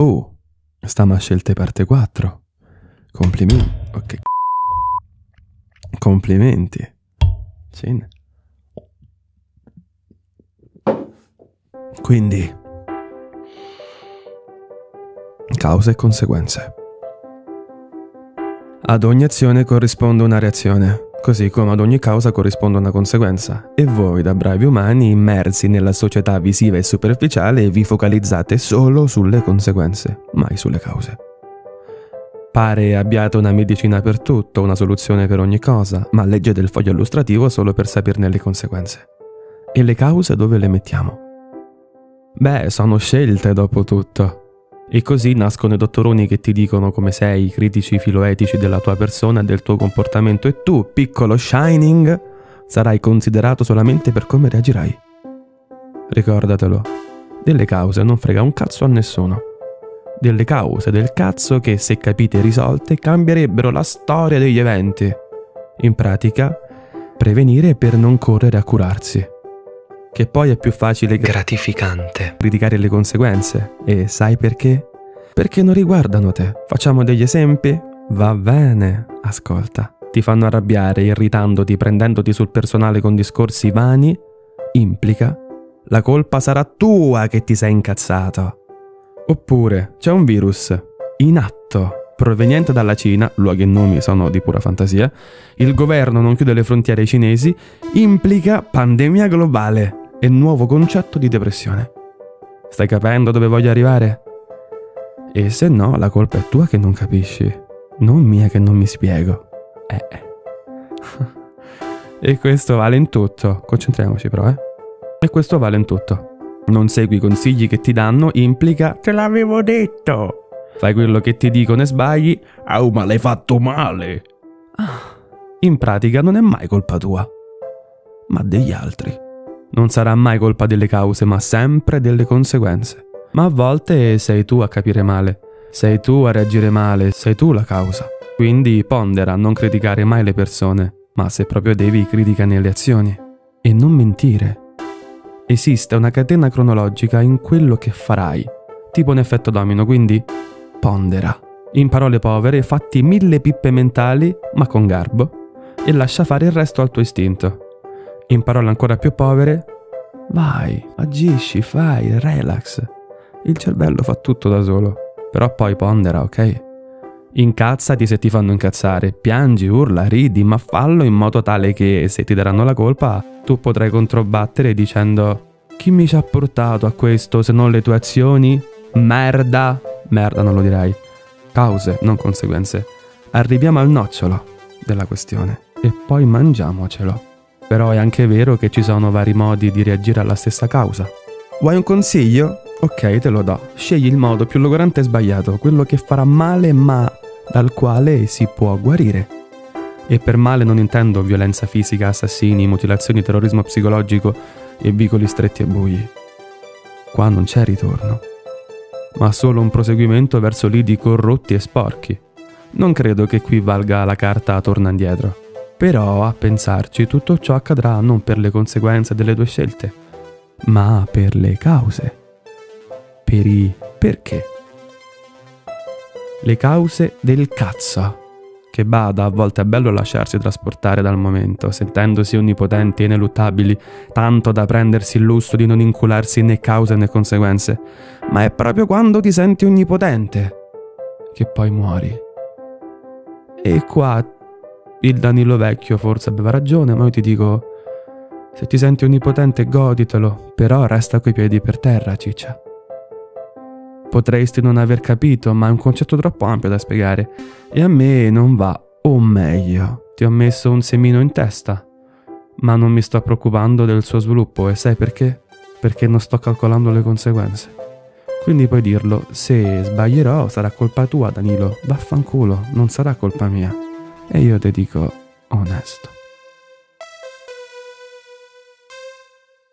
Oh, stiamo a scelte parte 4. Complimenti. Ok. Complimenti. Cin. Quindi, cause e conseguenze. Ad ogni azione corrisponde una reazione, così come ad ogni causa corrisponde una conseguenza. E voi, da bravi umani, immersi nella società visiva e superficiale, vi focalizzate solo sulle conseguenze, mai sulle cause. Pare abbiate una medicina per tutto, una soluzione per ogni cosa, ma leggete il foglio illustrativo solo per saperne le conseguenze. E le cause dove le mettiamo? Beh, sono scelte dopo tutto. E così nascono i dottoroni che ti dicono come sei, i critici filoetici della tua persona e del tuo comportamento e tu, piccolo Shining, sarai considerato solamente per come reagirai. Ricordatelo, delle cause non frega un cazzo a nessuno. Delle cause del cazzo che, se capite e risolte, cambierebbero la storia degli eventi. In pratica, prevenire per non correre a curarsi che poi è più facile gratificante criticare le conseguenze. E sai perché? Perché non riguardano te. Facciamo degli esempi? Va bene, ascolta. Ti fanno arrabbiare, irritandoti, prendendoti sul personale con discorsi vani, implica la colpa sarà tua che ti sei incazzato. Oppure c'è un virus in atto proveniente dalla Cina, luoghi e nomi sono di pura fantasia, il governo non chiude le frontiere ai cinesi, implica pandemia globale e nuovo concetto di depressione. Stai capendo dove voglio arrivare? E se no, la colpa è tua che non capisci, non mia che non mi spiego. Eh. e questo vale in tutto, concentriamoci però, eh. E questo vale in tutto. Non segui i consigli che ti danno implica te l'avevo detto. Fai quello che ti dicono e sbagli, oh ma l'hai fatto male. Ah, in pratica non è mai colpa tua, ma degli altri. Non sarà mai colpa delle cause, ma sempre delle conseguenze. Ma a volte sei tu a capire male, sei tu a reagire male, sei tu la causa. Quindi pondera non criticare mai le persone, ma se proprio devi critica nelle azioni. E non mentire. Esiste una catena cronologica in quello che farai, tipo un effetto domino, quindi pondera. In parole povere, fatti mille pippe mentali, ma con garbo, e lascia fare il resto al tuo istinto. In parole ancora più povere, vai, agisci, fai, relax. Il cervello fa tutto da solo, però poi pondera, ok? Incazzati se ti fanno incazzare, piangi, urla, ridi, ma fallo in modo tale che se ti daranno la colpa, tu potrai controbattere dicendo chi mi ci ha portato a questo se non le tue azioni? Merda! Merda non lo direi. Cause, non conseguenze. Arriviamo al nocciolo della questione e poi mangiamocelo. Però è anche vero che ci sono vari modi di reagire alla stessa causa. Vuoi un consiglio? Ok, te lo do. Scegli il modo più logorante e sbagliato, quello che farà male ma dal quale si può guarire. E per male non intendo violenza fisica, assassini, mutilazioni, terrorismo psicologico e vicoli stretti e bui. Qua non c'è ritorno, ma solo un proseguimento verso lidi corrotti e sporchi. Non credo che qui valga la carta torna indietro. Però a pensarci tutto ciò accadrà non per le conseguenze delle tue scelte, ma per le cause. Per i perché. Le cause del cazzo. Che bada, a volte è bello lasciarsi trasportare dal momento, sentendosi onnipotenti e ineluttabili, tanto da prendersi il lusso di non incularsi né cause né conseguenze. Ma è proprio quando ti senti onnipotente che poi muori. E qua il Danilo vecchio forse aveva ragione, ma io ti dico, se ti senti onnipotente goditelo, però resta coi piedi per terra, ciccia. Potresti non aver capito, ma è un concetto troppo ampio da spiegare e a me non va, o meglio, ti ho messo un semino in testa, ma non mi sto preoccupando del suo sviluppo e sai perché? Perché non sto calcolando le conseguenze. Quindi puoi dirlo, se sbaglierò sarà colpa tua Danilo, vaffanculo, non sarà colpa mia. E io ti dico onesto.